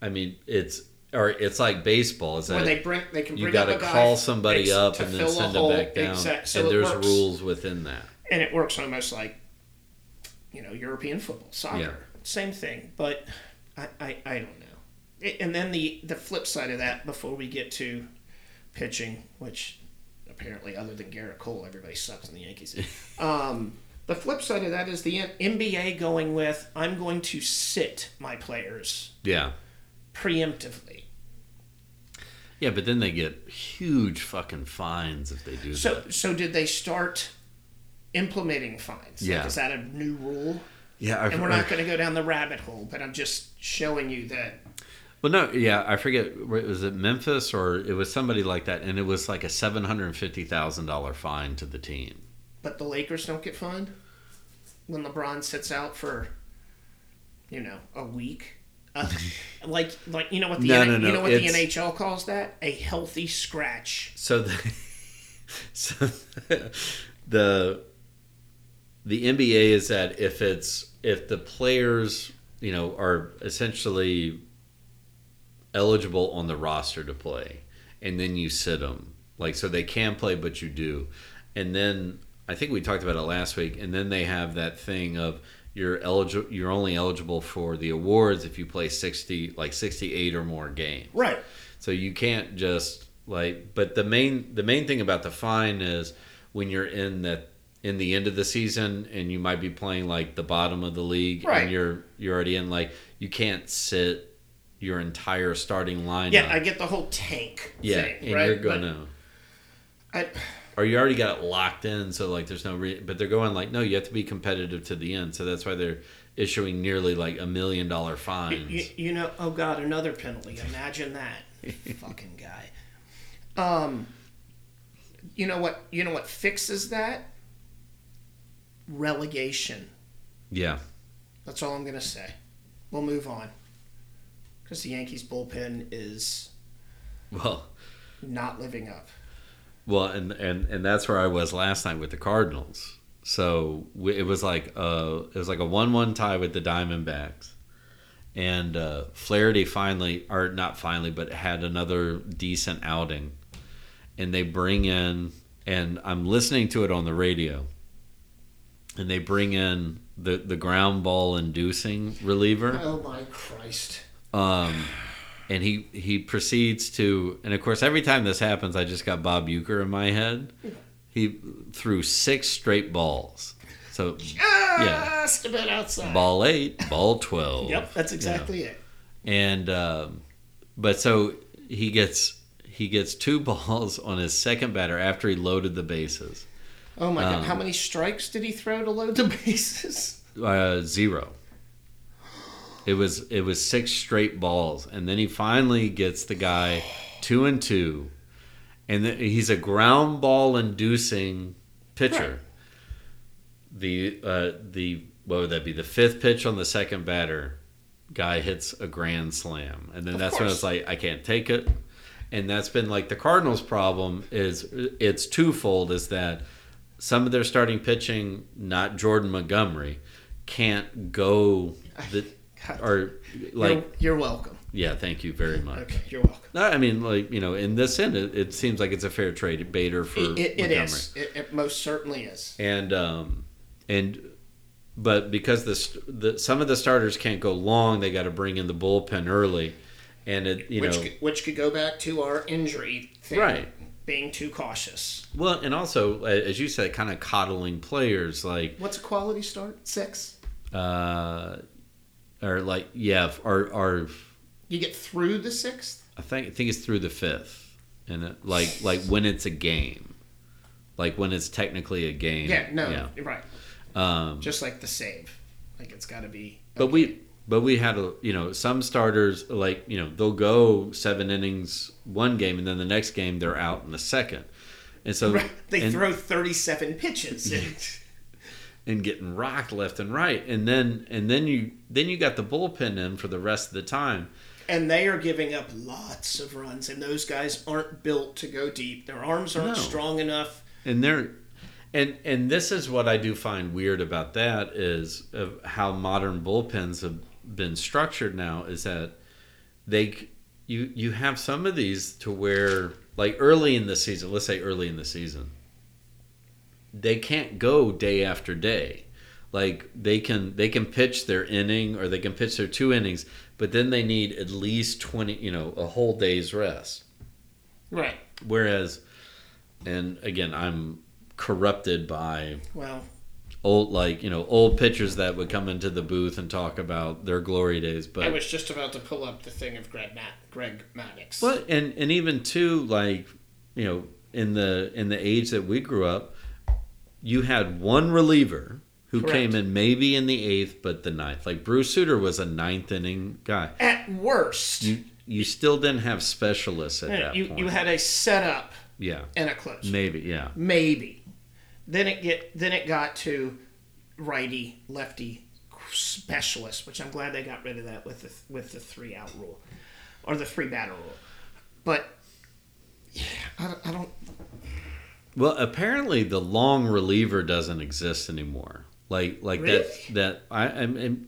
I mean, it's or it's like baseball. Is Where that they bring they can you got to call somebody ex- up and then send them back down, Exact- so and there's works. rules within that. and it works almost like you know European football, soccer, Yeah. same thing. But I, I, I don't know. It- and then the the flip side of that, before we get to pitching, which apparently other than Gerrit Cole, everybody sucks in the Yankees. *laughs* um, the flip side of that is the NBA going with I'm going to sit my players Yeah. preemptively. Yeah, but then they get huge fucking fines if they do So that. so did they start implementing fines? Yeah. Like, is that a new rule? Yeah, I've and we're not going to go down the rabbit hole, but I'm just showing you that. Well, no, yeah, I forget. Was it Memphis or it was somebody like that? And it was like a seven hundred and fifty thousand dollar fine to the team. But the Lakers don't get fined when LeBron sits out for, you know, a week. Uh, *laughs* like, like you know what the No, N- no, no, you know what the NHL calls that? A healthy scratch. So the *laughs* so *laughs* the the NBA is that if it's if the players you know are essentially eligible on the roster to play, and then you sit them like so they can play, but you do, and then I think we talked about it last week, and then they have that thing of you're eligible you're only eligible for the awards if you play 60 like 68 or more games Right. so you can't just like but the main the main thing about the fine is when you're in that in the end of the season and you might be playing like the bottom of the league Right. and you're you're already in like you can't sit your entire starting lineup. Yeah, I get the whole tank yeah, thing, and right? you're gonna I, or you already got it locked in, so like there's no re- but they're going like no, you have to be competitive to the end, so that's why they're issuing nearly like a million dollar fines. You, you know, oh god, another penalty. Imagine that, *laughs* fucking guy. Um, you know what? You know what fixes that? Relegation. yeah, That's all I'm gonna say. We'll move on because the Yankees bullpen is well, not living up. well, and and and that's where I was last night with the Cardinals. So we, it was like uh it was like a one-one tie with the Diamondbacks, and uh, Flaherty finally, or not finally, but had another decent outing, and they bring in, and I'm listening to it on the radio, and they bring in the the ground ball inducing reliever. Oh my Christ! Um, and he he proceeds to, and of course, every time this happens, I just got Bob Uecker in my head. He threw six straight balls. So Just a bit outside. ball eight, ball twelve. Yep, that's exactly it. And um, but so he gets he gets two *laughs* balls on his second batter after he loaded the bases. Oh my Um, god! How many strikes did he throw to load the *laughs* bases? Uh, zero. It was it was six straight balls, and then he finally gets the guy two and two, and then he's a ground ball inducing pitcher. The uh, the what would that be? The fifth pitch on the second batter, guy hits a grand slam, and then Of that's when course. it's like I can't take it. And that's been like the Cardinals' problem is it's twofold: is that some of their starting pitching, not Jordan Montgomery, can't go the. Or like you're, you're welcome. yeah, thank you very much. Okay, you're welcome. No, I mean, like you know, in this end, it, it seems like it's a fair trade baiter for It, it, it is. It, it most certainly is. and um, and but because the, st- the some of the starters can't go long, they got to bring in the bullpen early, and it you which know could, which could go back to our injury thing. Right. Being too cautious. well, and also as you said, kind of coddling players like What's a quality start? Six. uh, or like yeah, or or You get through the sixth. I think I think it's through the fifth, and it, like like when it's a game, like when it's technically a game. Yeah. No. yeah. You're right. Um, Just like the save. Like it's got to be. But we but we had a you know some starters like you know they'll go seven innings one game and then the next game they're out in the second, and so they and, throw 37 pitches. *laughs* and getting rocked left and right, and then and then you then you got the bullpen in for the rest of the time. and they are giving up lots of runs, and those guys aren't built to go deep. Their arms aren't No. strong enough. and they're and and this is what I do find weird about that is how modern bullpens have been structured now is that they you you have some of these to where like early in the season let's say early in the season they can't go day after day like they can they can pitch their inning or they can pitch their two innings but then they need at least 20 you know a whole day's rest Right. Whereas, and again, I'm corrupted by Well, old, like you know, old pitchers that would come into the booth and talk about their glory days. But I was just about to pull up the thing of Greg Matt, Greg Maddux. Well, and and even too, like you know, in the in the age that we grew up, you had one reliever who Correct. came in maybe in the eighth, but the ninth. Like Bruce Sutter was a ninth inning guy. At worst, You you still didn't have specialists at that you, point. you had a setup yeah, and a close. maybe yeah. Maybe. Then it get then it got to righty lefty specialist, which I'm glad they got rid of that with the with the three out rule or the three batter rule. But yeah, I don't, I don't Well, apparently the long reliever doesn't exist anymore. Like like Really? that that I I'm, I'm-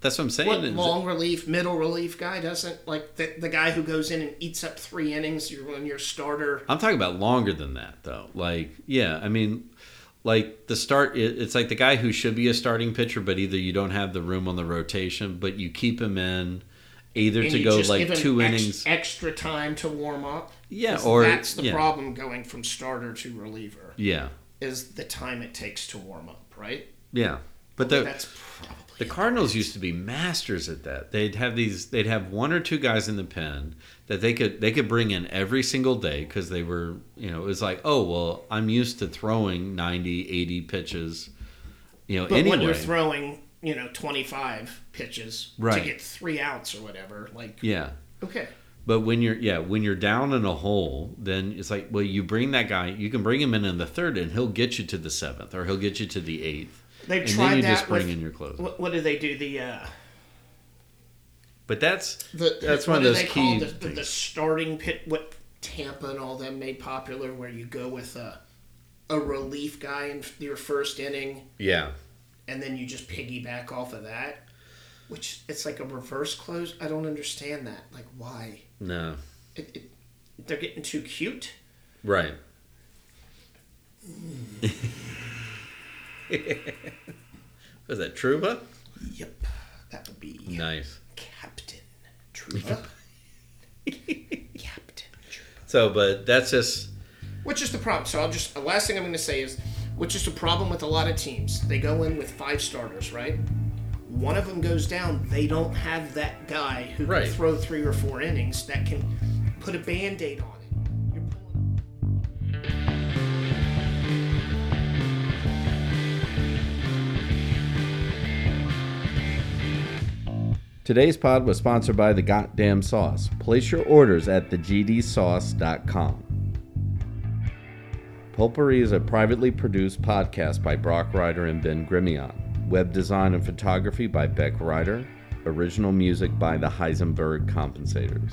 that's what I'm saying. what long relief, middle relief guy doesn't like the, the guy who goes in and eats up three innings. You're when your starter. I'm talking about longer than that though. Like yeah, I mean like the start it, it's like the guy who should be a starting pitcher but either you don't have the room on the rotation but you keep him in either and to go like two ex- innings extra time to warm up. Yeah, or- that's the yeah. problem going from starter to reliever yeah. is the time it takes to warm up, right? Yeah. But the that's probably The Cardinals used to be masters at that. They'd have these. They'd have one or two guys in the pen that they could they could bring in every single day because they were you know it was like oh well I'm used to throwing 90, 80 pitches, you know But anyway. when you're throwing, you know, 25 pitches Right. to get three outs or whatever, like, yeah, okay. But when you're yeah when you're down in a hole, then it's like well you bring that guy you can bring him in in the third and he'll get you to the seventh or he'll get you to the eighth. They've and tried then you that just bring with, in your close. What, what do they do? The, uh, But that's the That's one of those they key the, the, the starting pit, what Tampa and all them made popular, where you go with a, a relief guy in your first inning, yeah and then you just piggyback off of that, which it's like a reverse close. I don't understand that. Like, why? No It, it, they're getting too cute. right. *laughs* Was that Trouba? Yep, that would be Nice. Captain Trouba. *laughs* Captain Trouba. So, but that's just Which is the problem? So I'll just the last thing I'm going to say is, which is the problem with a lot of teams. They go in with five starters, right? One of them goes down. They don't have that guy who Right. can throw three or four innings that can put a band-aid on it. You're pulling. Today's pod was sponsored by the Goddamn Sauce. Place your orders at thegdsauce.com. Pulpery is a privately produced podcast by Brock Ryder and Ben Grimion. Web design and photography by Beck Ryder. Original music by the Heisenberg Compensators.